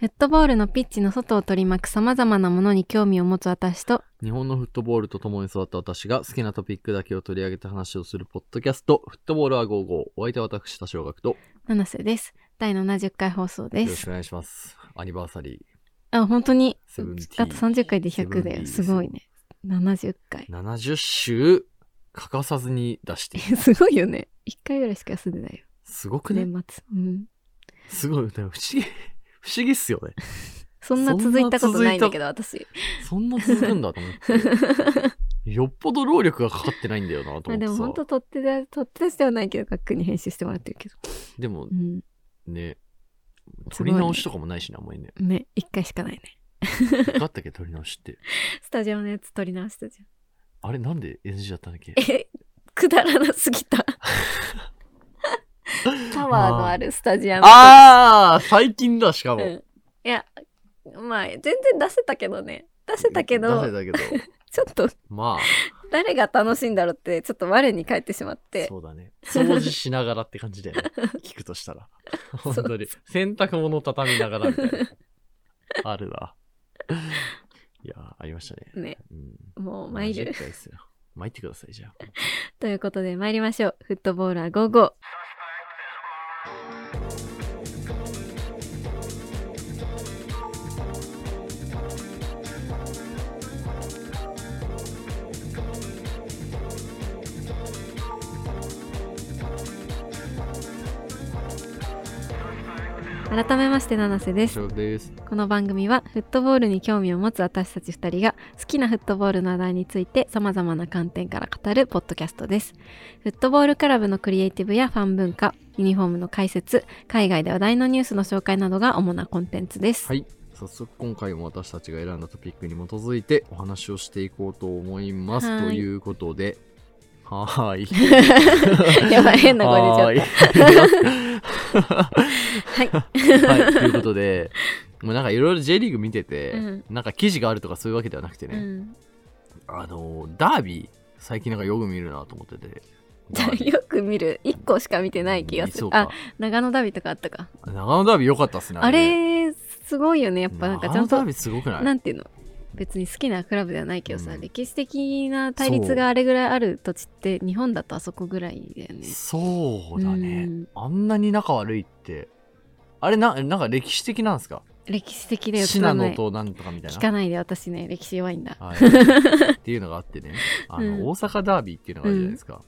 フットボールのピッチの外を取り巻く様々なものに興味を持つ私と、日本のフットボールと共に育った私が好きなトピックだけを取り上げて話をするポッドキャスト、フットボールは55。お相手は私、田代学と、よ七瀬です。第70回放送です。ろしくお願いします。アニバーサリあ、本当に、あと30回で100だよ。70すごいね。70回。ー。70週、欠かさずに出して。すごいよね。1回ぐらいしか休んでないよ。すごくね年末。うん。すごい。でも不思議、不思議っすよね。そんな続いたことないんだけど、私。そんな続くんだと思って。よっぽど労力がかかってないんだよなとまあでも思ってさ。本当取って出、取って出してはないけど、学に編集してもらってるけど。でもうん。ね、取り直しとかもないしな、あんまりね。ね、1回しかないね。あったっけ、取り直しって。スタジオのやつ取り直したじあれ、なんで NG だったんだっけ？ゃん。え、くだらなすぎた。タワーのあるスタジアム。ああ最近だ、しかも、うん。いや、まあ、全然出せたけどね。出せたけど。出せたけど。ちょっと、まあ、誰が楽しいんだろうって、ちょっと我に返ってしまって。そうだね。掃除しながらって感じだよね。聞くとしたら。本当に。洗濯物畳みながらみたいな。あるわ。いやありましたね。ね。うん、もう参る。参ってください、じゃあ。ということで参りましょう。フットボーラー55。Bye. 改めまして七瀬です。です。この番組はフットボールに興味を持つ私たち2人が好きなフットボールの話題について様々な観点から語るポッドキャストです。フットボールクラブのクリエイティブやファン文化、ユニフォームの解説、海外で話題のニュースの紹介などが主なコンテンツです。はい。早速今回も私たちが選んだトピックに基づいてお話をしていこうと思います。はいということで、はーい。やばい、変な声出ちゃった。はい。はい、ということで、もうなんかいろいろ J リーグ見てて、うんなんか記事があるとかそういうわけではなくてね、うん、あの、ダービー、最近なんかよく見るなと思ってて。よく見る。1個しか見てない気がする。あ、長野ダビとかあったか。長野ダービー良かったっすね。あねれ、すごいよね。やっぱなんかちゃんと長野ダービーすごくない？なんていうの？別に好きなクラブではないけどさ、うん歴史的な対立があれぐらいある土地って日本だとあそこぐらいだよね。そうだね、うんあんなに仲悪いって。あれな、なんか歴史的なんですか？歴史的で信濃となんとかみたいな。聞かないで私ね歴史弱いんだ。はい、っていうのがあってね、あの、うん大阪ダービーっていうのがあるじゃないですか。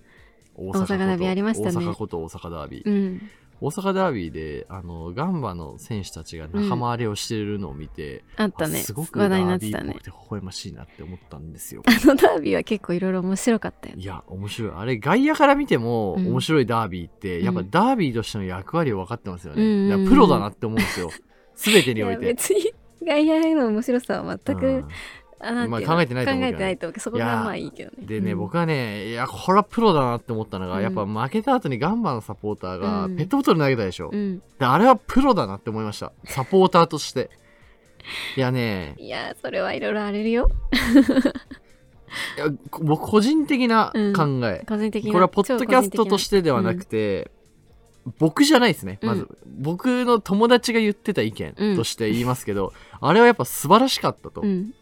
大大阪ダービーありましたね大阪こと大阪ダービー。うん。大阪ダービーで、あの、ガンバの選手たちが仲間割れをしてるのを見て、あったね。あすごく話題になダーってたねビーっぽく。て微笑ましいなって思ったんですよ。あのダービーは結構いろいろ面白かったよね。いや、面白い。あれ、外野から見てもうん面白いダービーって、やっぱうんダービーとしての役割を分かってますよね。うんプロだなって思うんですよ。すべてにおいて。別に外野への面白さは全く、まあ考えてないと思うけどね考えてないとそこがまあいいけどね。でね、うん僕はね、いや、これはプロだなって思ったのが、うんやっぱ負けた後にガンバのサポーターがうんペットボトル投げたでしょ。うん。であれはプロだなって思いました。サポーターとして。いやね、いやそれはいろいろ荒れるよ。いやこ僕個人的な考え、個人的な。これはポッドキャストとしてではなくて、僕じゃないですね、まず、うん僕の友達が言ってた意見として言いますけど、あれはやっぱ素晴らしかったと、うん。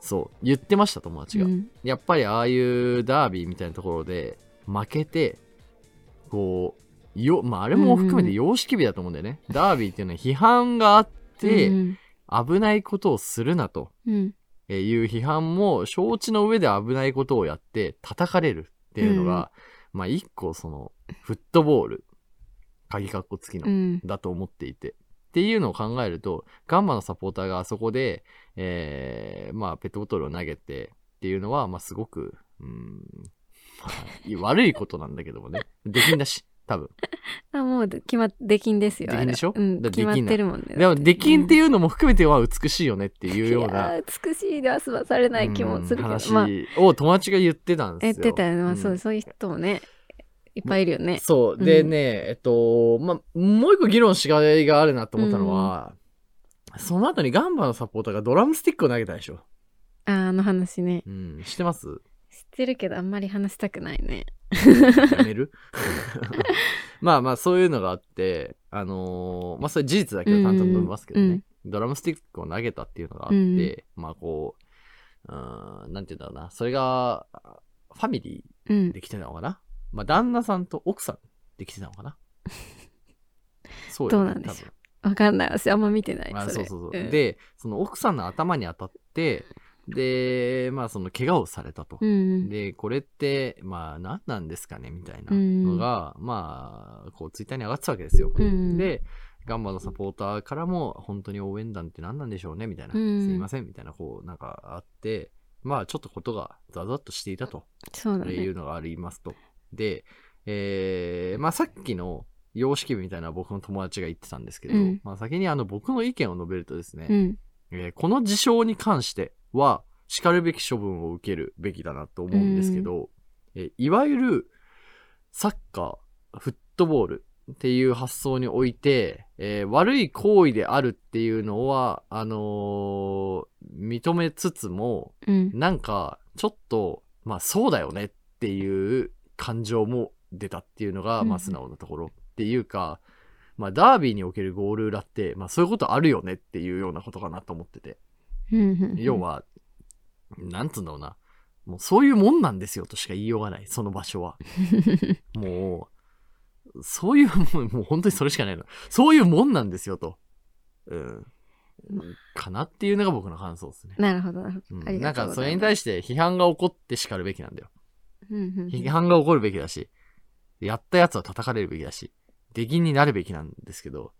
そう言ってました友達が、うん。やっぱりああいうダービーみたいなところで負けてこうよまああれも含めて様式美だと思うんだよね、ダービーっていうのは批判があって、うん危ないことをするなと。うん。えーいう批判も承知の上で危ないことをやって叩かれるっていうのが、まあ一個そのフットボール鍵括弧付きの、うん。だと思っていてっていうのを考えるとガンバのサポーターがあそこで、えーまあペットボトルを投げてっていうのはまあすごくうん、まあ、悪いことなんだけどもね。できんだし多分。あもう決まっ出禁ですよ。出禁でしょ？うん、だ決まってるもんね。でもできんってういうのも含めては美しいよねっていうよういなやー美しいでは済まされない気もするけど、うん話まあ。を友達が言ってたんですよ。言ってたよね、まあ、そううん。そういう人もねいっぱいいるよね。そう。うん。でね、えっと、まあ、もう一個議論しがいがあるなと思ったのは、その後にガンバのサポーターがドラムスティックを投げたでしょ。あーあの話ね。うん、知ってます？知ってるけどあんまり話したくないね。やめる？まあまあそういうのがあって、あのーまあそれ事実だけど淡々と述べますけどね、うん。ドラムスティックを投げたっていうのがあって、うん。まあこう、うーん、なんて言うんだろうな、それが、ファミリうん。ーできてたのかな？まあ旦那さんと奥さんできてたのかな？そうよねどうなんでしょわかんない。私あんま見てない。まあ、それそうそうそう。ん、で、その奥さんの頭に当たって、で、まあその怪我をされたと。うん。で、これって、まあ何なんですかね？みたいなのが、まあ、こうツイッターに上がってたわけですよ。うん、で、ガンバのサポーターからも、本当に応援団って何なんでしょうね？みたいな、うんすいませんみたいな、こう、なんかあって、まあちょっとことがザザッとしていたとそうだね。いうのがありますと。で、えー、まあさっきの様式部みたいな僕の友達が言ってたんですけど、うんまあ先にあの僕の意見を述べるとですね、うん。えーこの事象に関しては、叱るべき処分を受けるべきだなと思うんですけど、えーいわゆるサッカー、フットボールっていう発想において、えー悪い行為であるっていうのは、あのー認めつつも、うん。なんか、ちょっと、まあそうだよねっていう感情も出たっていうのが、うんまあ素直なところっていうか、まあダービーにおけるゴール裏って、まあそういうことあるよねっていうようなことかなと思ってて。うん。要は、なんつうんだろうな。もうそういうもんなんですよとしか言いようがない、その場所は。もう、そういうもん、もう本当にそれしかないの。そういうもんなんですよと。うん。かなっていうのが僕の感想ですね。なるほどなるほうんど。ありなんかそれに。対して批判が起こって叱るべきなんだよ。批判が起こるべきだし、やったやつは叩かれるべきだし、出禁になるべきなんですけど、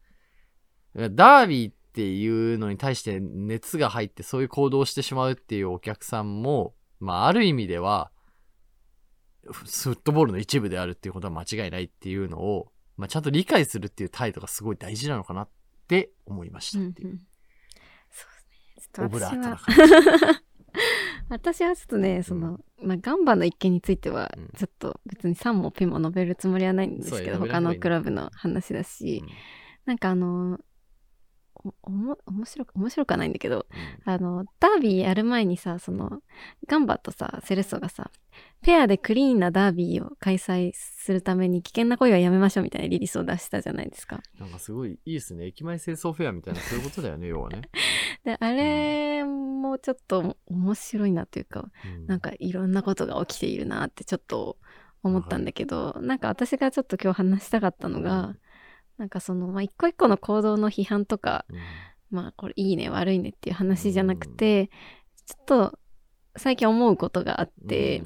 ダービーっていうのに対して熱が入ってそういう行動をしてしまうっていうお客さんも、まあある意味では、フフットボールの一部であるっていうことは間違いないっていうのを、まあちゃんと理解するっていう態度がすごい大事なのかなって思いましたっていう。うんうんそうですね。オブラートな感じ。私はちょっとね、その、まあ、ガンバの一件についてはうん、ちょっと別に3もピも述べるつもりはないんですけど、や述べない方がいい他のクラブの話だし、なんかあの、おおも面白く、面白くはないんだけど、あの、ダービーやる前にさ、その、ガンバとさ、セレッソがさ、ペアでクリーンなダービーを開催するために危険な行為はやめましょうみたいなリリースを出したじゃないですか。なんかすごいいいですね。駅前清掃フェアみたいなそういうことだよね、要はね。で、あれもちょっと面白いなというか、うんなんかいろんなことが起きているなってちょっと思ったんだけど、なんか私がちょっと今日話したかったのが、うんなんかその、まあ、一個一個の行動の批判とか、うん。まあこれいいね悪いねっていう話じゃなくて、ちょっと最近思うことがあって、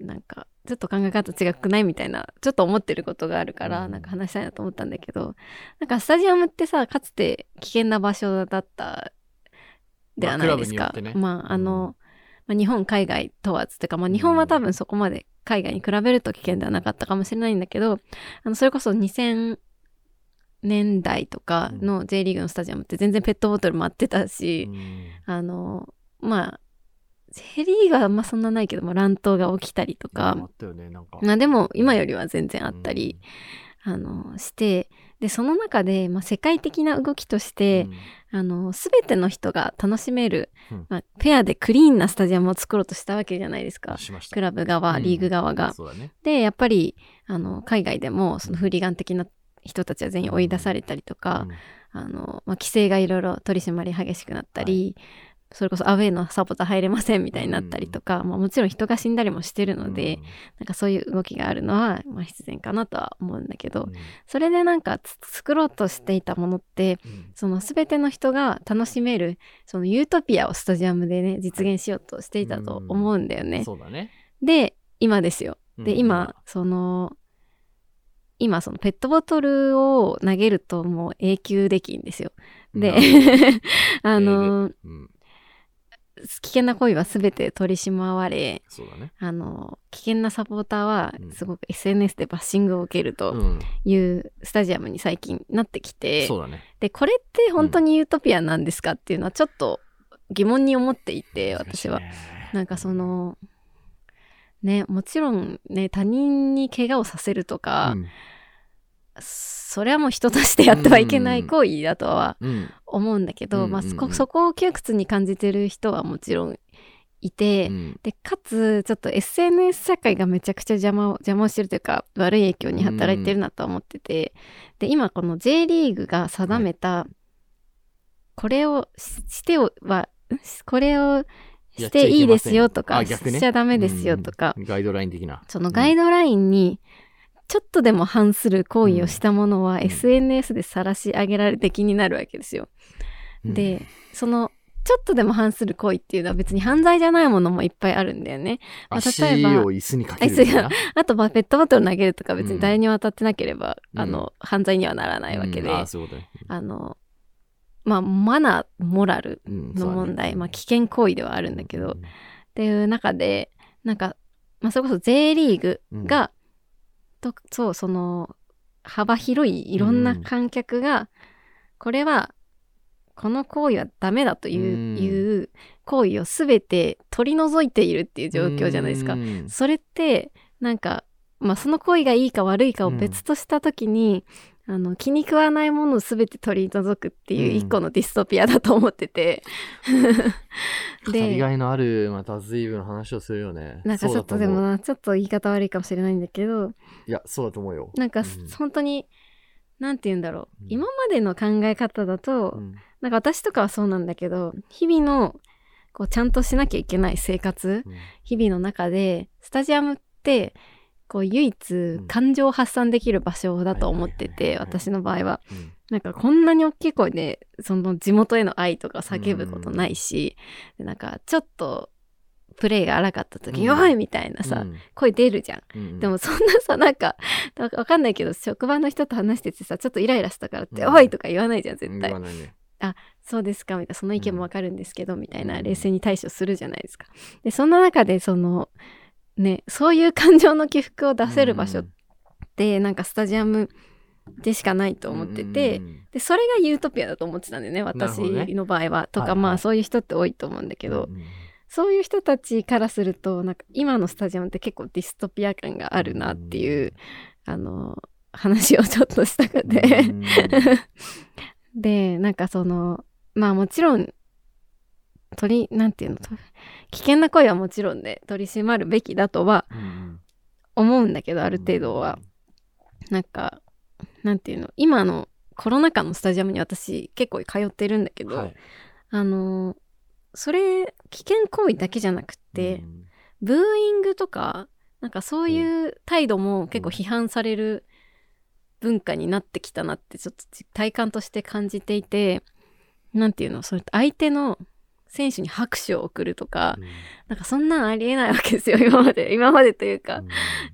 なんかちょっと考え方違くないみたいなちょっと思ってることがあるから、うん。なんか話したいなと思ったんだけどなんかスタジアムってさかつて危険な場所だったではないですか。まあああの、まあ、日本海外問わずっていうか、まあ、日本は多分そこまで海外に比べると危険ではなかったかもしれないんだけどあのそれこそ2000年代とかの J リーグのスタジアムって全然ペットボトル回ってたし、うん。あのまあ J リーグはあんまそんなないけども乱闘が起きたりとか。あったよね、なんか。まあでも今よりは全然あったり、あのしてでその中で、まあ、世界的な動きとしうん、てう、ん。あの全ての人が楽しめる、うん。まあ、ペアでクリーンなスタジアムを作ろうとしたわけじゃないですか。クラブ側、うん。リーグ側が。ね。でやっぱりあの海外でもそのフーリガン的な人たちは全員追い出されたりとか、あのまあ、規制がいろいろ取り締まり激しくなったり、それこそアウェイのサポーター入れませんみたいになったりとか、まあ、もちろん人が死んだりもしてるので、なんかそういう動きがあるのは、まあ、必然かなとは思うんだけど、うん、それでなんかつ作ろうとしていたものってうん。その全ての人が楽しめるそのユートピアをスタジアムでね実現しようとしていたと思うんだよね。そうだね。で今ですよ。でうん。今、その今そのペットボトルを投げるともう永久できんですよ。で あのうん、危険な行為は全て取り締まわれね。あの危険なサポーターはうんすごく SNS でバッシングを受けるとうん、いうスタジアムに最近なってきて、そうだね。でこれって本当にユートピアなんですかっていうのはちょっと疑問に思っていて私は。なんかそ、のねもちろんね他人に怪我をさせるとか、うん。それはもう人としてやってはいけない行為だとはうん、思うんだけど、うんまあ、そこを窮屈に感じてる人はもちろんいて、うん。でかつちょっと SNS 社会がめちゃくちゃ邪魔を邪魔をしてるというか悪い影響に働いてるなとは思ってて、で今この J リーグが定めた、これをししてをはん？これをしていいですよとかしちゃダメですよとか、うん。ガイドライン的な。そのガイドラインにちょっとでも反する行為をしたものはん。SNS で晒し上げられて気になるわけですよ。うん、で、そのちょっとでも反する行為っていうのは別に犯罪じゃないものもいっぱいあるんだよね。まあ足例えばを椅子にかける。あと、まあペットボトル投げるとか別にうん。誰にも当たってなければ、うん。あの、犯罪にはならないわけで、うん。あね。あの、まあ、マナー、モラルうんの問題、まあ、危険行為ではあるんだけど、うん。っていう中で、なんか、まあ、それこそ J リーグが、とそう、その、幅広いいろんな観客が、これは、この行為はダメだという,、行為を全て取り除いているっていう状況じゃないですか。うん。それって、なんか、まあ、その行為がいいか悪いかを別としたときに、あの、気に食わないものを全て取り除くっていう一個のディストピアだと思ってて。語りがいのある、また随分話をするよね。なんかちょっとでもな、ちょっと言い方悪いかもしれないんだけど、いや、そうだと思うよ。なんかうん。本当に、なんて言うんだろう、うん。今までの考え方だと、うん。なんか私とかはそうなんだけど、日々の、こう、ちゃんとしなきゃいけない生活、うん。日々の中で、スタジアムって、こう、唯一ん。感情を発散できる場所だと思ってて、私の場合は。うん。なんかこんなに大きい声で、その地元への愛とか叫ぶことないし、でなんかちょっと、プレイが荒かった時に、うん。おいみたいなさ、うん。声出るじゃん。うんでもそんなさ、なんか、わわかんないけど、職場の人と話しててさ、ちょっとイライラしたからって、うん。おいとか言わないじゃん、絶対。ね。そうですかみたいな、その意見もわかるんですけど、みたいな、うん。冷静に対処するじゃないですか。で、そんな中で、その、ね、そういう感情の起伏を出せる場所って、なんかスタジアムでしかないと思ってて、うんで、それがユートピアだと思ってたんだよね、私の場合は。とか、まあ、そういう人って多いと思うんだけど、うんそういう人たちからすると、なんか今のスタジアムって結構ディストピア感があるなっていう、あの、話をちょっとしたくて。うん。で、なんかその、まあもちろん、取り、なんていうの、と危険な行為はもちろんで取り締まるべきだとはうん思うんだけど、ある程度は。なんか、なんていうの、今のコロナ禍のスタジアムに私結構通ってるんだけど、はいあの、それ、危険行為だけじゃなくって、うんブーイングとか、なんかそういう態度も結構批判される文化になってきたなってちょっと体感として感じていて、なんていうの、それ相手の選手に拍手を送るとか、なんかそんなんありえないわけですよ、今まで。今までというか、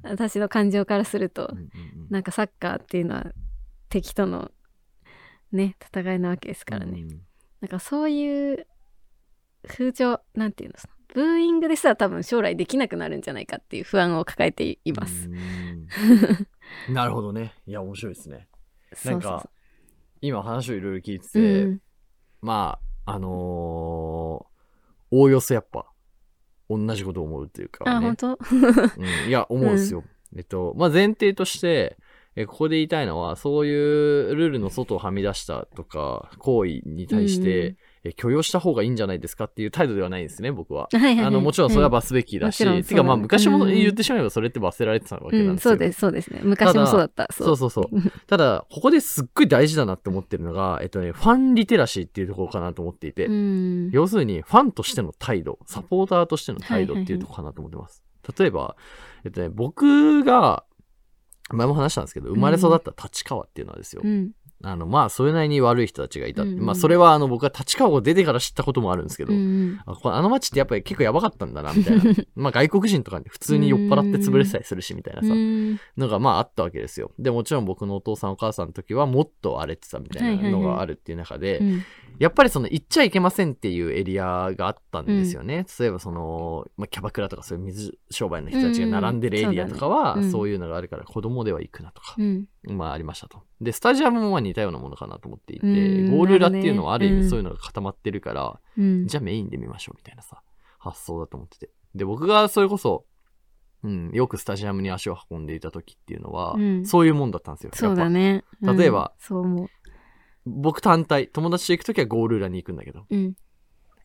私の感情からするとうん。うんうんなんかサッカーっていうのは敵とのね、戦いなわけですからね。うんなんかそういう風潮、なんていうの、ブーイングでさ、多分将来できなくなるんじゃないかっていう不安を抱えています。うん なるほどね。いや、面白いですね。なんか今話をいろいろ聞いてて、うんまあ、あのーおおよそやっぱ、同じことを思うっていうか、あ、ね本。当？うんいや、思うんですよ。えっと、まあ、前提として、えここで言いたいのは、そういうルールの外をはみ出したとか、行為に対して、え許容した方がいいんじゃないですかっていう態度ではないんですね、僕は。はいはいはいあの、もちろんそれはうん罰すべきだし、もちろんてかまあ昔もうん言ってしまえばそれって罰せられてたわけうん、なんですよ。そうです、そうですね。昔もそうだった。そうそうそう。ただ、ここですっごい大事だなって思ってるのが、えっとね、ファンリテラシーっていうところかなと思っていて、うん。要するに、ファンとしての態度、サポーターとしての態度っていうところかなと思ってます。例えば、えっとね、僕が、前も話したんですけど、生まれ育った立川っていうのはですよ。うん。あの、まあ、それなりに悪い人たちがいた。うんうんまあ、それは、あの、僕は立川を出てから知ったこともあるんですけど、うん。ああの街ってやっぱり結構やばかったんだな、みたいな。まあ、外国人とかに普通に酔っ払って潰れてたりするし、みたいなさ。うんのがまああったわけですよ。で、もちろん僕のお父さんお母さんの時はもっと荒れてたみたいなのがあるっていう中で、うんやっぱりその行っちゃいけませんっていうエリアがあったんですよね。例えばその、まあ、キャバクラとかそういう水商売の人たちが並んでるエリアとかはそういうのがあるから子供では行くなとか、うん。まあありましたと。で、スタジアムもまあ似たようなものかなと思っていて、うんゴール裏っていうのはある意味そういうのが固まってるから、うん。じゃあメインで見ましょうみたいなさ、発想だと思ってて。で、僕がそれこそ、うん、よくスタジアムに足を運んでいた時っていうのは、うんそういうもんだったんですよ。そうだね。うん例えばそう思ぱ僕単体、友達と行く時はゴール裏に行くんだけど、う。うん。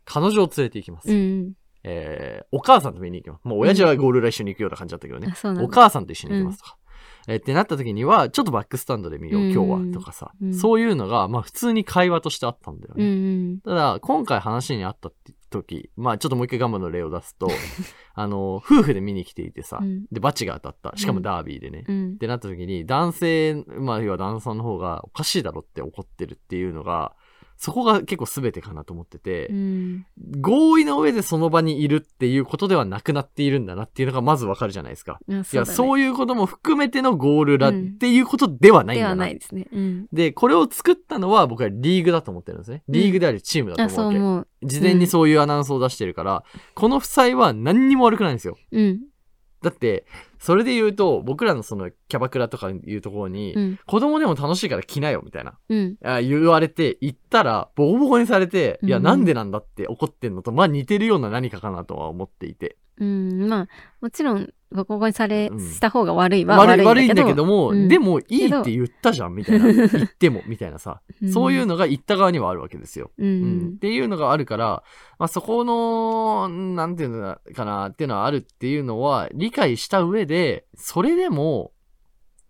彼女を連れて行きます。うん。えーお母さんと見に行きます。もう親父はゴール裏一緒に行くような感じだったけどねうなんだお母さんと一緒に行きますとか。えーってなった時には、ちょっとバックスタンドで見よう、うん今日は、とかさ、うんそういうのが、まあ普通に会話としてあったんだようんうね。んただ、今回話にあった時、まあちょっともう一回ガンマの例を出すと、あの、夫婦で見に来ていてさ、うんで、バチが当たった。しかもダービーでね。うんってなった時に、男性、まあ要は旦那さんの方がおかしいだろって怒ってるっていうのが、そこが結構全てかなと思ってて、うん合意の上でその場にいるっていうことではなくなっているんだなっていうのがまずわかるじゃないですか。いやいや、だねそういうことも含めてのゴールラっうんていうことではないんではだな。ないですね。うん。で、これを作ったのは僕はリーグだと思ってるんですね。リーグでありチームだあ、と思うわけ。そう思う。事前にそういうアナウンスを出してるから、この夫妻は何にも悪くないんですよ。うん。だって、それで言うと、僕らのそのキャバクラとかいうところに、うん。子供でも楽しいから来なよ、みたいな。うん。あ言われて、行ったら、ボコボコにされて、いや、うんなんでなんだって怒ってんのと、まあ似てるような何かかなとは思っていて。うん。まあ、もちろん、ボコボコにされ、うんした方が悪いは悪い、悪悪いんだけど。いんだけども、うんでもいいって言ったじゃん、みたいな。言っても、みたいなさ。うんそういうのが言った側にはあるわけですよ。ううんっん。ていうのがあるから、まあ、そこの、なんていうのかなっていうのはあるっていうのは理解した上で、それでも、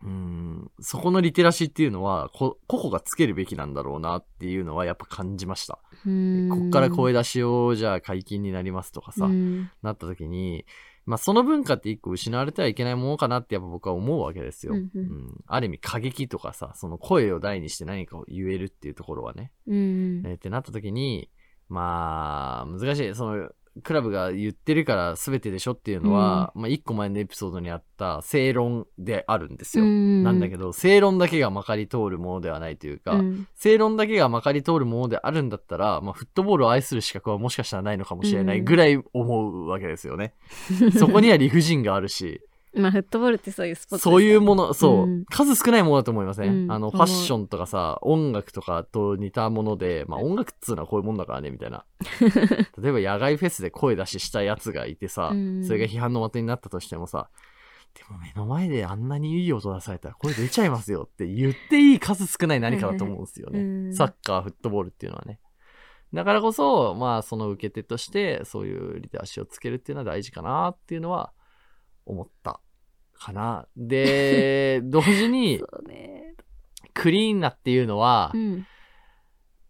うん、そこのリテラシーっていうのは、こ個々がつけるべきなんだろうなっていうのはやっぱ感じました。うんこっから声出しをじゃあ解禁になりますとかさ、うんなった時に、まあその文化って一個失われてはいけないものかなってやっぱ僕は思うわけですよ。うんうんうんある意味過激とかさ、その声を大にして何かを言えるっていうところはね。うんえーってなった時に、まあ、難しい。その、クラブが言ってるから全てでしょっていうのは、まあ一個前のエピソードにあった正論であるんですよ。なんだけど、正論だけがまかり通るものではないというか、うん正論だけがまかり通るものであるんだったら、まあフットボールを愛する資格はもしかしたらないのかもしれないぐらい思うわけですよね。そこには理不尽があるし、まあ、フットボールってそういうスポーツそういうももの、そう、うん。数少ないものだと思いません、うん。あの、ファッションとかさ、音楽とかと似たもので、まあ音楽っつうのはこういうもんだからね、みたいな。例えば野外フェスで声出ししたやつがいてさ、うん。それが批判の的になったとしてもさ、でも目の前であんなにいい音出されたら声出ちゃいますよって言っていい数少ない何かだと思うんですよね。うん。サッカー、フットボールっていうのはね。だからこそ、まあその受け手として、そういうリテラシーをつけるっていうのは大事かなっていうのは思ったかな。で、同時に。クリーンなっていうのはうん。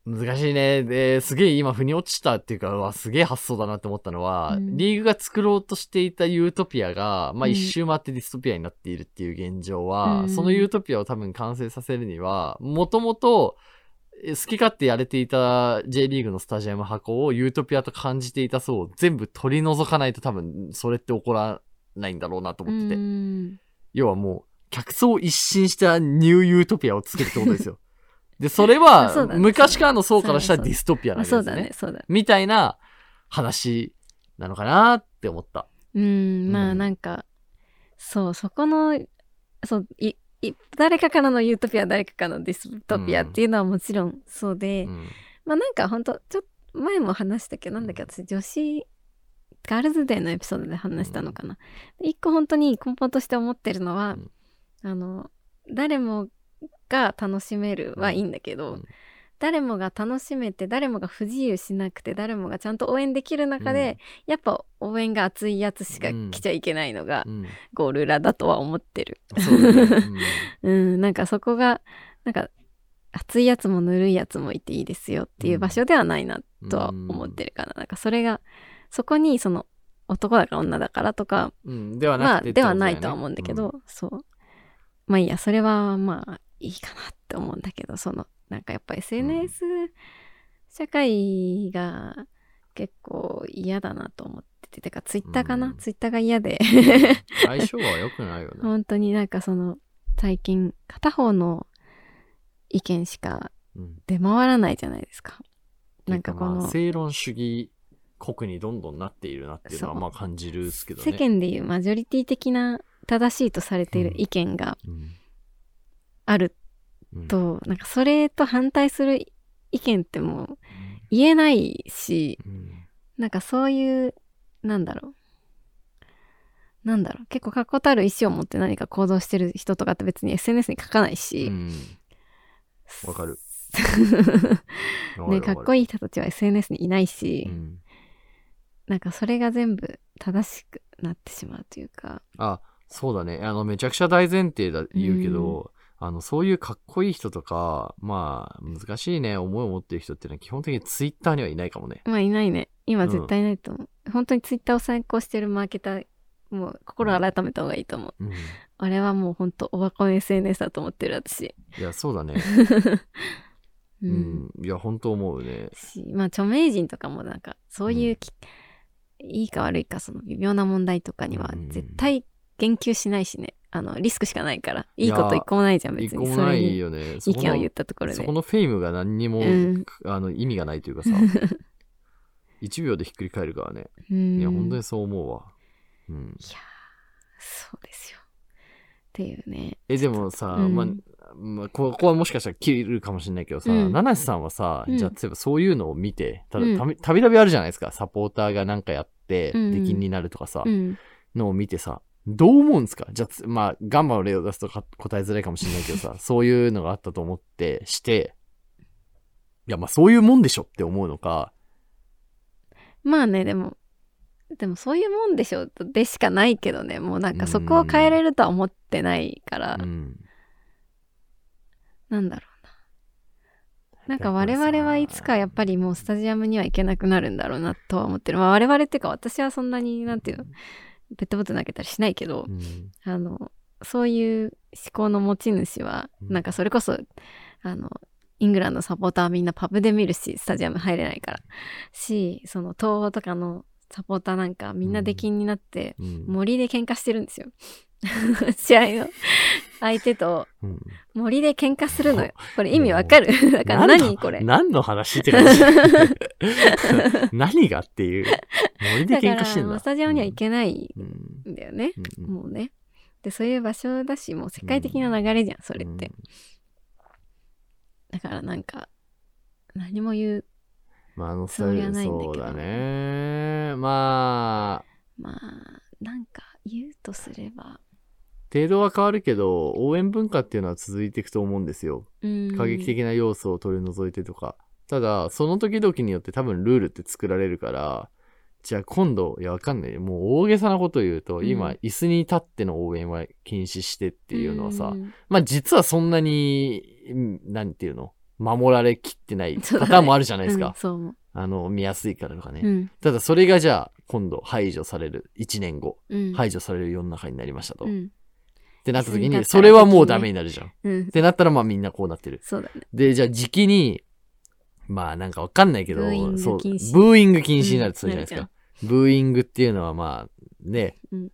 難しいね。で、すげえ今腑に落ちたっていうか、うわすげえ発想だなって思ったのは、うんリーグが作ろうとしていたユートピアが、まあうん一周回ってディストピアになっているっていう現状は、うんそのユートピアを多分完成させるには、もともと、え好き勝手やれていた J リーグのスタジアム箱をユートピアと感じていた層を全部取り除かないと多分それって起こらないんだろうなと思ってて。うん要はもう、客層一新したニューユートピアを作るってことですよ。で、それは昔からの層からしたらディストピアなまあわけですね。そうだね、そうだ。みたいな話なのかなって思った。うん、まあうんなんか、そう、そこの、そう、い、い誰かからのユートピア、誰かからのディストピアっていうのはもちろんそうで、うん。まあなんかほんと、ちょっと前も話したけど、なんだっけ、私、女子、ガールズデーのエピソードで話したのかな。で一個本当に根本として思ってるのは、あの、誰もが楽しめるはいいんだけど、うん。誰もが楽しめて誰もが不自由しなくて誰もがちゃんと応援できる中で、やっぱ応援が熱いやつしか来ちゃいけないのがうん。ゴール裏だとは思ってる。そう ん、なんかそこがなんか熱いやつもぬるいやつもいていいですよっていう場所ではないなうんとは思ってるかな。なんかそれがそこにその男だから女だからとかうん。ではなまあくて、ではないとは思うんだけど、そう。まあいいやそれはまあいいかなって思うんだけどそのなんかやっぱ SNS 社会が結構嫌だなと思ってててかツイッターかな、うん。ツイッターが嫌で。うん相性は良くないよね。本当になんかその最近片方の意見しかうん。出回らないじゃないですか。なんかこのまあ正論主義国にどんどんなっているなっていうのはまあ感じるっすけどね。世間でいうマジョリティ的な正しいとされている意見がうんあるうんと、なんかそれと反対する意見ってもう言えないし、うんなんかそういう、なんだろう。なんだろう。結構確固たる意思を持って何か行動してる人とかって別に SNS に書かないし。うんわかる。ね、かっこいい。いい人たちは SNS にいないしう、んなんかそれが全部正しくなってしまうというかあ、そうだね。あの、めちゃくちゃ大前提だ、言うけど、あの、そういうかっこいい人とか、まあ、難しいね、思いを持ってる人っていうのは基本的にツイッターにはいないかもね。まあいないね今絶対いないと思う、本当にツイッターを参考してるマーケターもう心改めた方がいいと思う、うん。あれはもう本当オワコン SNS だと思ってる私いや、そうだね。う、うんん。いや、本当思うね。しまあ著名人とかもなんかそういうき、いいか悪いかその微妙な問題とかにはうん。絶対言及しないしね。あのリスクしかないから。いいこと一個もないじゃん一別個もないにそれによね。意見を言ったところで。そこのフェイムが何にも、うん。あの意味がないというかさ、1秒でひっくり返るからね。うん。いや、本当にそう思うわ。うん。いやーそうですよ。っていうね。え、でもさ、うん。まあ、まあ、ここはもしかしたら切るかもしれないけどさ、うん。七瀬さんはさ、うん。じゃあ、例えばそういうのを見て、たうん。だたびたびあるじゃないですか。サポーターがなんかやって、うん。出禁になるとかさ、うん。のを見てさ、どう思うんですか？じゃあつ、まあ、ガンマの例を出すとか答えづらいかもしれないけどさ、そういうのがあったと思って、して、いや、まあ、そういうもんでしょって思うのか、まあねでもでもそういうもんでしょでしかないけどねもうなんかそこを変えれるとは思ってないから、うん。なんだろうな。なんか我々はいつかやっぱりもうスタジアムには行けなくなるんだろうなとは思ってる。まあ我々っていうか私はそんなになんていうの、ペットボトル投げたりしないけど、うん。あの、そういう思考の持ち主は、うん。なんかそれこそ、あの、イングランドのサポーターはみんなパブで見るし、スタジアム入れないから。し、その東欧とかのサポーターなんかみんな出禁になって、うん。森で喧嘩してるんですよ。試合の相手とうん森で喧嘩するのよ。これ意味わかる？だから何これ？何の話って感じ？何がっていう。森で喧嘩してんだ。もうスタジアムには行けないうんんだよね。うんうんもうね。で、そういう場所だし、もう世界的な流れじゃん、それって。だからなんか、何も言う、まあ、あの、つもりはないんだけどそうだね。まあ、まあ、なんか言うとすれば、程度は変わるけど、応援文化っていうのは続いていくと思うんですよ。うん。過激的な要素を取り除いてとか。ただ、その時々によって多分ルールって作られるから、じゃあ今度、いやわかんない。もう大げさなことを言うと、うん今、椅子に立っての応援は禁止してっていうのはさ、んまあ実はそんなに、うんなんていうの？守られきってない パターンもあるじゃないですうんか。そう思う。あの、見やすいからとかね。うん。ただそれがじゃあ、今度排除される。1年後。うん。排除される世の中になりましたと。っうん。てなった時に、それはもうダメになるじゃん。っうん。てなったらまあみんなこうなってる。そうだね。で、じゃあ時期に、まあなんかわかんないけど、そう、ブーイング禁止になるとするじゃないですうんか。ブーイングっていうのはまあ、ね、うん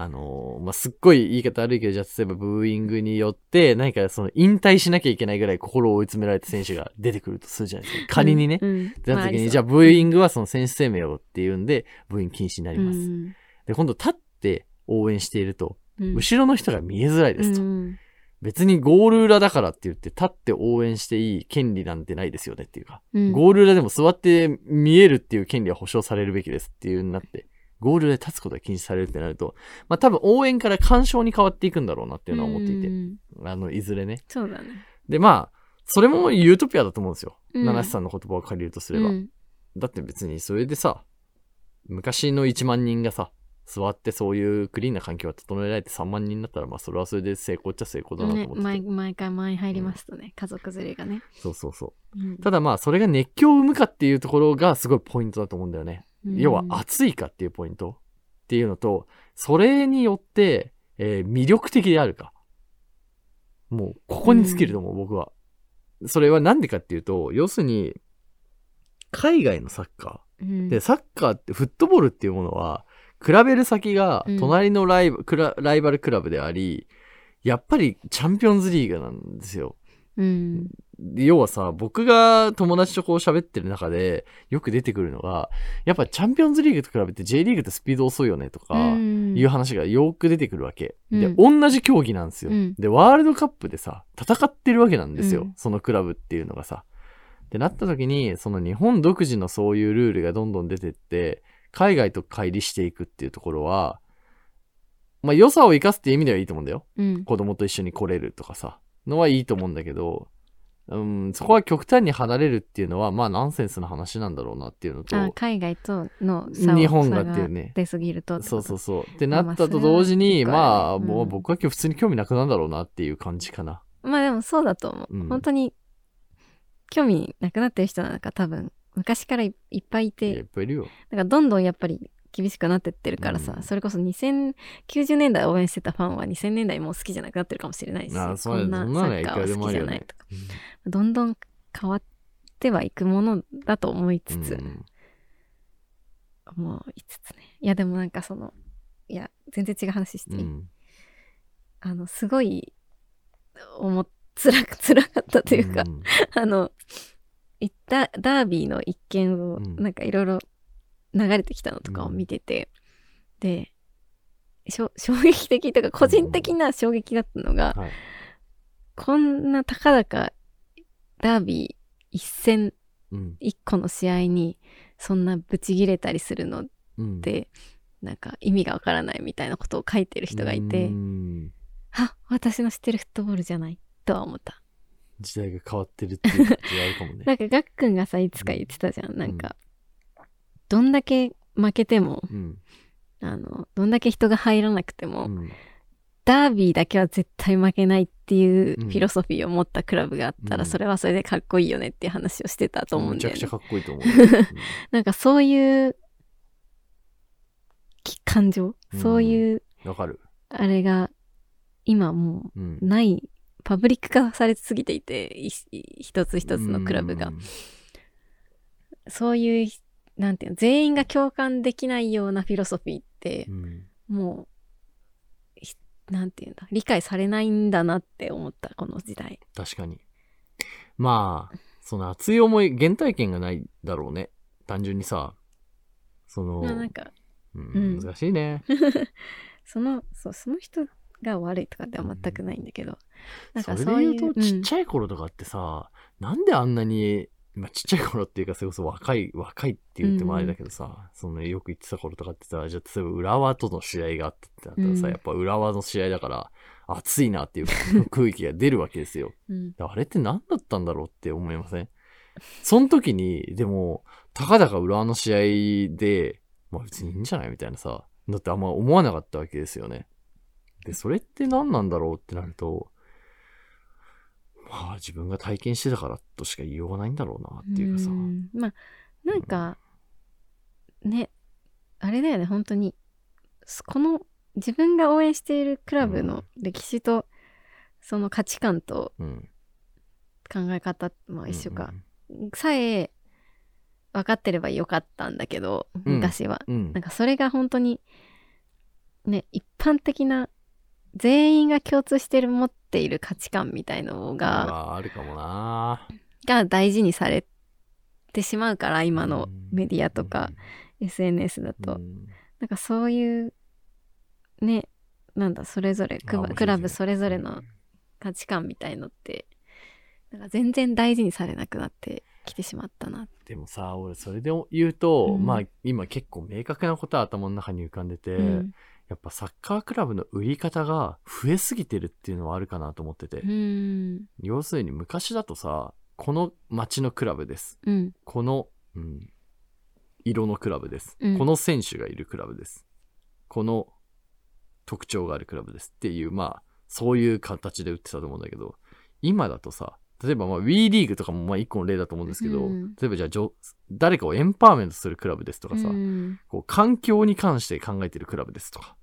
あのーまあ、すっごい言い方悪いけど、じゃあ例えばブーイングによって、何かその引退しなきゃいけないぐらい心を追い詰められた選手が出てくるとするじゃないですか。仮にね。うん。ってなった時に、まあじゃあブーイングはその選手生命をっていうんで、ブーイング禁止になります。うんで、今度立って応援していると、うん後ろの人が見えづらいですと。うん別にゴール裏だからって言って立って応援していい権利なんてないですよねっていうか、うんゴール裏でも座って見えるっていう権利は保障されるべきですっていうになって、ゴール裏で立つことが禁止されるってなると、まあ多分応援から干渉に変わっていくんだろうなっていうのは思っていて、うんあの、いずれね。そうだね。で、まあ、それもユートピアだと思うんですよ。うん七瀬さんの言葉を借りるとすれば。うんだって別にそれでさ、昔の1万人がさ、座ってそういうクリーンな環境が整えられて3万人になったら、まあそれはそれで成功っちゃ成功だなとね思ってて、毎毎回前入りますとね、家族連れがね。そうそうそう。うんただまあそれが熱狂を生むかっていうところがすごいポイントだと思うんだよね。うん要は熱いかっていうポイントっていうのと、それによって、えー魅力的であるか。もうここに尽きると思う、僕は。それはなんでかっていうと、要するに、海外のサッカー。うんで、サッカーって、フットボールっていうものは、比べる先がうん隣のライバ,、クラライバルクラブであり、やっぱりチャンピオンズリーグなんですよ。うん。で要はさ、僕が友達とこう喋ってる中でよく出てくるのが、やっぱチャンピオンズリーグと比べて J リーグってスピード遅いよねとか、うんいう話がよく出てくるわけ。で、うん同じ競技なんですよ、うんで、ワールドカップでさ、戦ってるわけなんですよ。うんそのクラブっていうのがさ。ってなった時に、その日本独自のそういうルールがどんどん出てって、海外と乖離していくっていうところは、まあ良さを生かすっていう意味ではいいと思うんだよ。うん。子供と一緒に来れるとかさ、のはいいと思うんだけど、うん、そこは極端に離れるっていうのは、まあナンセンスな話なんだろうなっていうのと、あ海外との差を日本がっていうね出すぎるとそうそうそう。ってなったと同時に、まあ、あるねもううん僕は今日普通に興味なくなるんだろうなっていう感じかな。まあでもそうだと思う、うん本当に興味なくなってる人なんか多分昔からいいっぱいいいやいてっぱいいるよ。なんかどんどんやっぱり厳しくなってってるからさ、うん。それこそ2090年代応援してたファンは2000年代もう好きじゃなくなってるかもしれないしあそうこんなそんなサッカーは好きじゃないとか。どんどん変わってはいくものだと思いつつ、うん思いつつね。いやでもなんかそのいや全然違う話していい、うん。あのすごい思っつらく辛かったというか、ん。あの行ったダービーの一件をうんなんかいろいろ流れてきたのとかを見てて、でしょ 衝撃的というか個人的な衝撃だったのが、はい。こんなたかだかダービー一戦うん。一個の試合にそんなブチギレたりするのっうん。てなんか意味がわからないみたいなことを書いてる人がいて、うんあ私の知ってるフットボールじゃないとは思った。時代が変わってるっていう感じがあるかもね。なんかガックンがさいつか言ってたじゃん、なんかどんだけ負けてもうん。あのどんだけ人が入らなくても、うん。ダービーだけは絶対負けないっていううんフィロソフィーを持ったクラブがあったら、うんそれはそれでかっこいいよねっていう話をしてたと思うんだよねめちゃくちゃかっこいいと思う。なんかそういうき感情、うんそういううんわかる。あれが今もうんう。ないパブリック化されすぎていてい一つ一つのクラブがうんそういうなんていうの全員が共感できないようなフィロソフィーってう、ん。もうひなんていうんだ理解されないんだなって思ったこの時代確かに。まあ、その熱い思い、原体験がないだろうね。単純にさ、その、ななんかうんうん難しいね。そのそうその人が悪いとかでは全くないんだけど、なんそれでかそういう言うと、ちっちゃい頃とかってさ、なんであんなに、まあ、ちっちゃい頃っていうか、それこそ若い、若いって言ってもあれだけどさ、そのよく言ってた頃とかってさ、じゃあ、例えば浦和との試合があったってなったらさ、うん。やっぱ浦和の試合だから、熱いなっていう空気が出るわけですよ。うん。あれって何だったんだろうって思いません？その時に、でも、たかだか浦和の試合で、まあ別にいいんじゃない？みたいなさ、だってあんま思わなかったわけですよね。で、それって何なんだろうってなると、まあ自分が体験してたからとしか言いようがないんだろうなっていうかさ。ん。まあなんかねあれだよね本当に。すこの自分が応援しているクラブの歴史と、その価値観とうん。考え方まあ一緒か。うん、さえ分かってればよかったんだけどうん。昔は、うん。なんかそれが本当にね一般的な全員が共通してる持っている価値観みたいのが、まああるかもな。が大事にされてしまうから今のメディアとか、SNS だと、うん。なんかそういうねなんだそれぞれククラブそれぞれの価値観みたいのってなんか全然大事にされなくなってきてしまったな。でもさ、俺それで言うと、うん。まあ今結構明確なことは頭の中に浮かんでて、うんやっぱサッカークラブの売り方が増えすぎてるっていうのはあるかなと思ってて。うん。要するに昔だとさ、この街のクラブです。うん。この、うん、色のクラブです、うん。この選手がいるクラブです。この特徴があるクラブですっていう、まあ、そういう形で売ってたと思うんだけど、今だとさ、例えばまあ WE リーグとかもまあ一個の例だと思うんですけど、うん。例えばじゃあ誰かをエンパワーメントするクラブですとかさ、うん。こう環境に関して考えてるクラブですとか、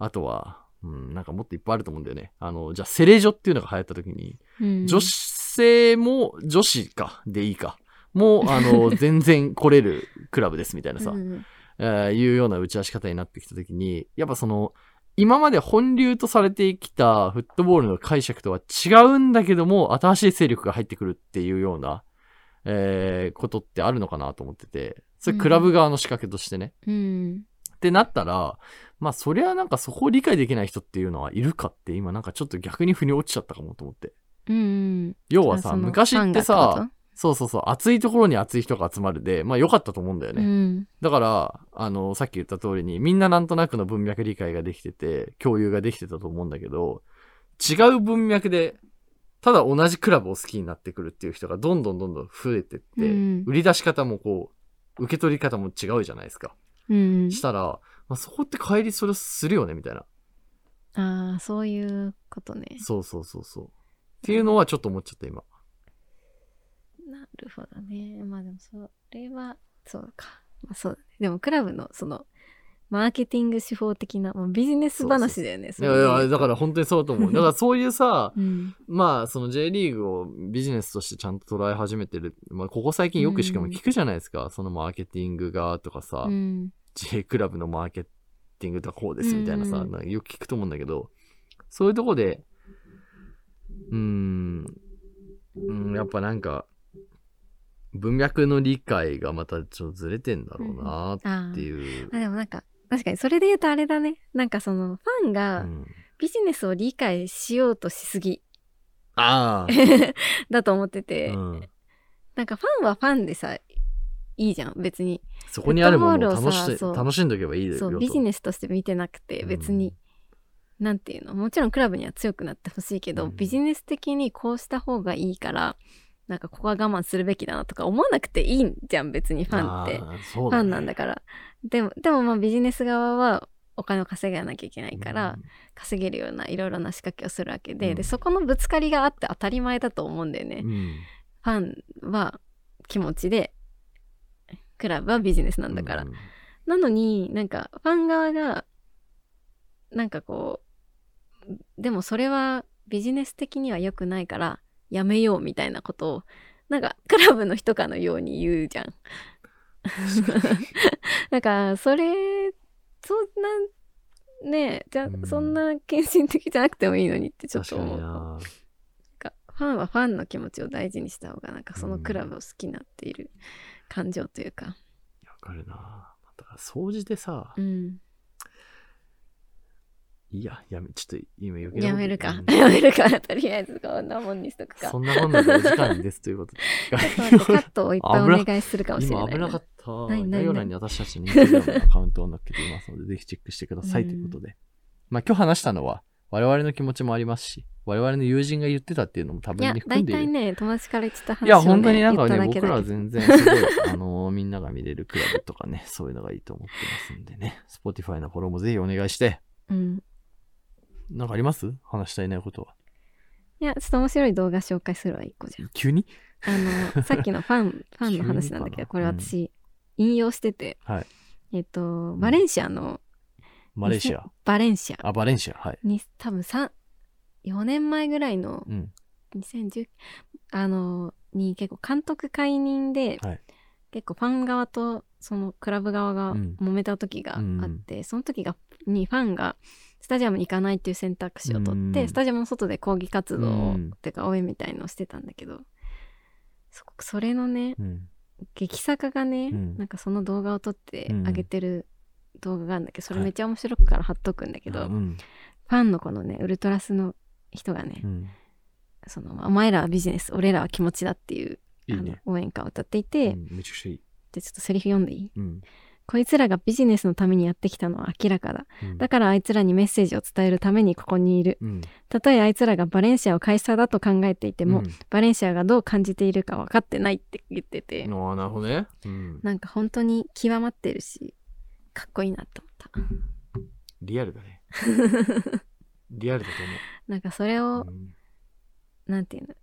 あとは、うん、なんかもっといっぱいあると思うんだよね。あの、じゃあセレジョっていうのが流行った時に、うん女性も女子か、でいいか。もう、あの、全然来れるクラブですみたいなさ、うんえーいうような打ち出し方になってきた時に、やっぱその、今まで本流とされてきたフットボールの解釈とは違うんだけども、新しい勢力が入ってくるっていうような、えーことってあるのかなと思ってて、それクラブ側の仕掛けとしてね。うんってなったら、まあそりゃなんかそこを理解できない人っていうのはいるかって今なんかちょっと逆に腑に落ちちゃったかもと思って。うん要はさ、昔ってさ、そうそうそう、暑いところに暑い人が集まるで、まあ良かったと思うんだよことね。だから、あの、さっき言った通りに、みんななんとなくの文脈理解ができてて、共有ができてたと思うんだけど、違う文脈でただ同じクラブを好きになってくるっていう人がどんどんどんどん増えてって、うん売り出し方もこう、受け取り方も違うじゃないですか。うん。したら、まあ、そこって帰りそれするよね、みたいな。ああ、そういうことね。そうそうそうそう。っていうのはちょっと思っちゃった、今。なるほどね。まあでもそれは、そうか。まあそう。でもクラブのその、マーケティング手法的な、もうビジネス話だよね。いやいや、だから本当にそうだと思う。だからそういうさ、うん。まあ、その J リーグをビジネスとしてちゃんと捉え始めてる。まあ、ここ最近よくしかも聞くじゃないですか。そのマーケティングがとかさ、うん。J クラブのマーケティングとかこうですみたいなさ、うんなよく聞くと思うんだけど、そういうとこで、うーん、うん、やっぱなんか、文脈の理解がまたちょっとずれてんだろうなあっていう。あ。でもなんか、確かにそれで言うとあれだね。なんかその、ファンうがんビジネスを理解しようとしすぎあ だと思ってあ、て、うん、なんかファンはファンでさ、いいじゃん、別に。そこにあるものを楽し楽しんどけばいい。そう、ビジネスとして見てなくて、別に、なんていうの、もちろんクラブには強くなってほしいけど、うんビジネス的にこうした方がいいから、なんかここは我慢するべきだなとか思わなくていいんじゃん、別にファンって。あーそうファンなんだから。でも、でもまあビジネス側はお金を稼がなきゃいけないから、稼げるようないろいろな仕掛けをするわけで、うんで、そこのぶつかりがあって当たり前だと思うんだよね。うん、ファンは気持ちで、クラブはビジネスなんだから。うんなのになんかファン側がなんかこうでもそれはビジネス的には良くないからやめようみたいなことをなんかクラブの人かのように言うじゃん。なんかそれそんなねじゃ、うんそんな献身的じゃなくてもいいのにってちょっと思う。にななんかファンはファンの気持ちを大事にした方がなんかそのクラブを好きになっている感情というか。わかるなだから掃除でさ、うん。いや、やめ、ちょっと今余やめるかう。んやめるか。とりあえずこんなもんにしとくか。そんなもんなお時間ですということで。ちょっとカットをいっぱいお願いするかもしれない。今危なかった。概要欄に私たちのインスタグラムのアカウントを載っけていますので、ぜひチェックしてくださいということで。まあ今日話したのは、我々の気持ちもありますし、我々の友人が言ってたっていうのも多いや分に、含んでいる。大体ね、友達から言ってた話を、ね、いや、本当になんかね、僕らは全然すごい、あのーみんなが見れるクラブとかね、そういうのがいいと思ってますんでね、Spotify のフォローもぜひお願いして、うん。なんかあります？話したいないことは。いや、ちょっと面白い動画紹介するわ、一個じゃん。急に？あの、さっきのファン、ファンの話なんだけど、これ私、引用してて、はい。えっと、バレンシアの、マレーシア？バレンシアあ、バレンシア。はい。に、多分3、4年前ぐらいの、うん。2010あのに結構監督解任で、はい。結構ファン側とそのクラブ側がうん。揉めた時があって、その時がにファンがスタジアムに行かないっていう選択肢を取って、うん。スタジアムの外で抗議活動を、うん。てか応援みたいのをしてたんだけどそそれのねうん。劇作がね、うん。なんかその動画を撮ってうん。上げてる動画があるんだけどそれはい。めっちゃ面白くから貼っとくんだけど、うん。ファンのこのねウルトラスの人がね、うん。そのお前らはビジネス俺らは気持ちだっていういいね。応援歌を歌っていて、うんめちゃくちゃいい。でちょっとセリフ読んでいい？うん。こいつらがビジネスのためにやってきたのは明らかだ。うんだからあいつらにメッセージを伝えるためにここにいる。うん。たとえあいつらがバレンシアを会社だと考えていても、うんバレンシアがどう感じているか分かってないって言ってて、ああ、なるほどね。うん。なんか本当に極まってるし、かっこいいなって思っリアルだね。リアルだとなんかそれを、思う。うん。なんていうの？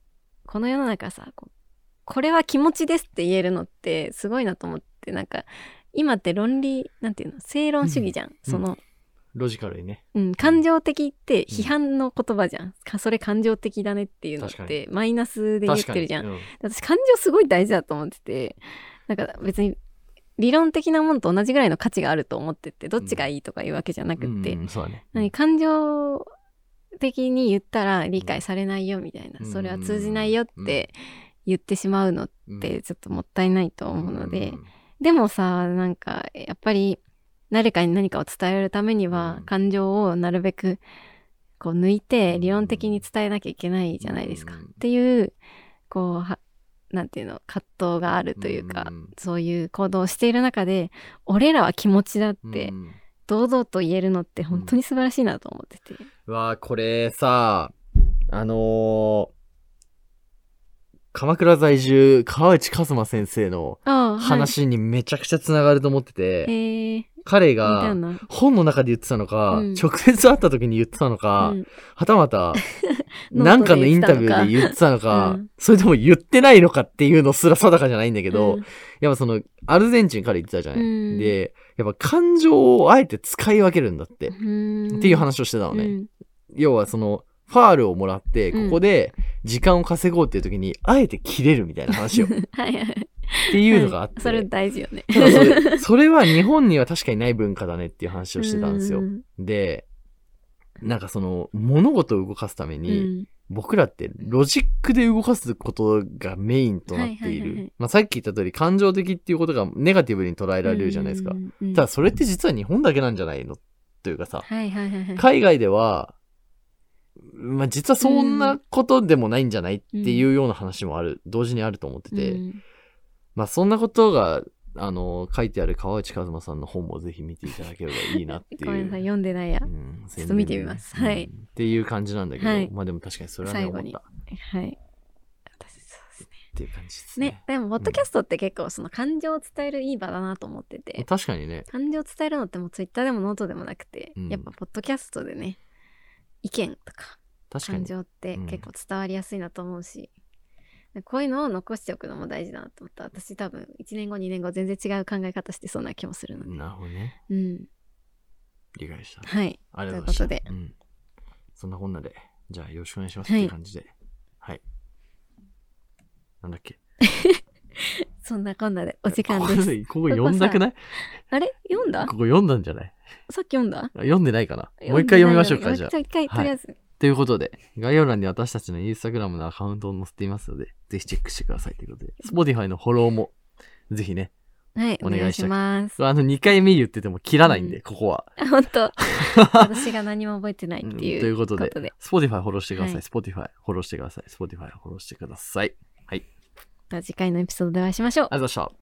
この世の中さこれは気持ちですって言えるのってすごいなと思ってなんか今って論理なんていうの？正論主義じゃん、その、ロジカルにね。うん、感情的って批判の言葉じゃん、かそれ感情的だねっていうのってマイナスで言っ。てるじゃん。うん。私感情すごい大事だと思っててなんか別に理論的なものと同じぐらいの価値があると思っててどっちがいいとかいうわけじゃなくって、うん、ね。何感情的に言ったら理解されないよみたいな、うん。それは通じないよって言ってしまうのっうん。てちょっともったいないと思うので、ん。でもさなんかやっぱり誰かに何かを伝えるためにはうん。感情をなるべくこう抜いて理論的に伝えなきゃいけないじゃないですか、うん。っていうこうはなんていうの葛藤があるというか、うん。そういう行動をしている中で俺らは気持ちだってうん堂々と言えるのって本当に素晴らしいなと思ってて。うわーこれさ、あのー鎌倉在住、川内和馬先生のああ、はい。話にめちゃくちゃ繋がると思ってて、えー、彼がな。本の中で言ってたのか、うん直接会った時に言ってたのか、うんはたまた、なんかのインタビューで言ってたのか、うん。それとも言ってないのかっていうのすら定かじゃないんだけど、うん。やっぱその、アルゼンチンから言ってたじゃない、うん。で、やっぱ感情をあえて使い分けるんだって、うん。っていう話をしてたのね。うん。要はその、ファールをもらって、うん。ここで時間を稼ごうっていう時に、あえて切れるみたいな話を、っ はいはい。ていうのがあって。それ大事よね。それ、それは日本には確かにない文化だねっていう話をしてたんですよ。う。ん。で、なんかその、物事を動かすためうに、ん僕らってロジックで動かすことがメインとなっていはいはいはいはいる。まあさっき言った通り感情的っていうことがネガティブに捉えられるじゃないですか。うんうんただそれって実は日本だけなんじゃないのというかさ、はいはいはいはい。海外では、まあ実はそんなことでもないんじゃないっていうような話もある、同時にあると思ってて、うんまあそんなことが、あの、書いてある川内和馬さんの本もぜひ見ていただければいいなっていう。ごめんなさい、読んでないやう。んちょっと見てみますはいうんっていう感じなんだけど、はいまあでも確かにそれはね、思ったっはい。私そうですていう感じですね。でも、ポッドキャストって結構その感情を伝えるいい場だなと思ってて、確かにね。感情を伝えるのってもうツイッターでもノートでもなくて、うんやっぱポッドキャストでね、意見とか。感情って結構伝わりやすいなと思うし、こういうのを残しておくのも大事だなと思った。私多分1年後2年後全然違う考え方してそうな気もするので。なるほどね。うん。理解した。はい。ありがとうございました。とうん。そんなこんなで、じゃあよろしくお願いしますはいっていう感じで。はい。なんだっけ？そんなこんなでお時間ここです。ここ読んだくない？あれ？読んだ？ここ読んだんじゃない？さっき読んだ？読んでないかな？もう一回読みましょうか、じゃあ。一回、とりあえず。ということで、概要欄に私たちのインスタグラムのアカウントを載せていますので、ぜひチェックしてくださいということで、Spotify のフォローも、ぜひね、はい、お願いします。あの2回目言ってても切らないんで、うんここは。本当 私が何も覚えてないっていう。ということで、Spotify フォローしてください。はい Spotify フォローしてください。Spotify フォローしてください。はい。また次回のエピソードでお会いしましょう。ありがとうございました。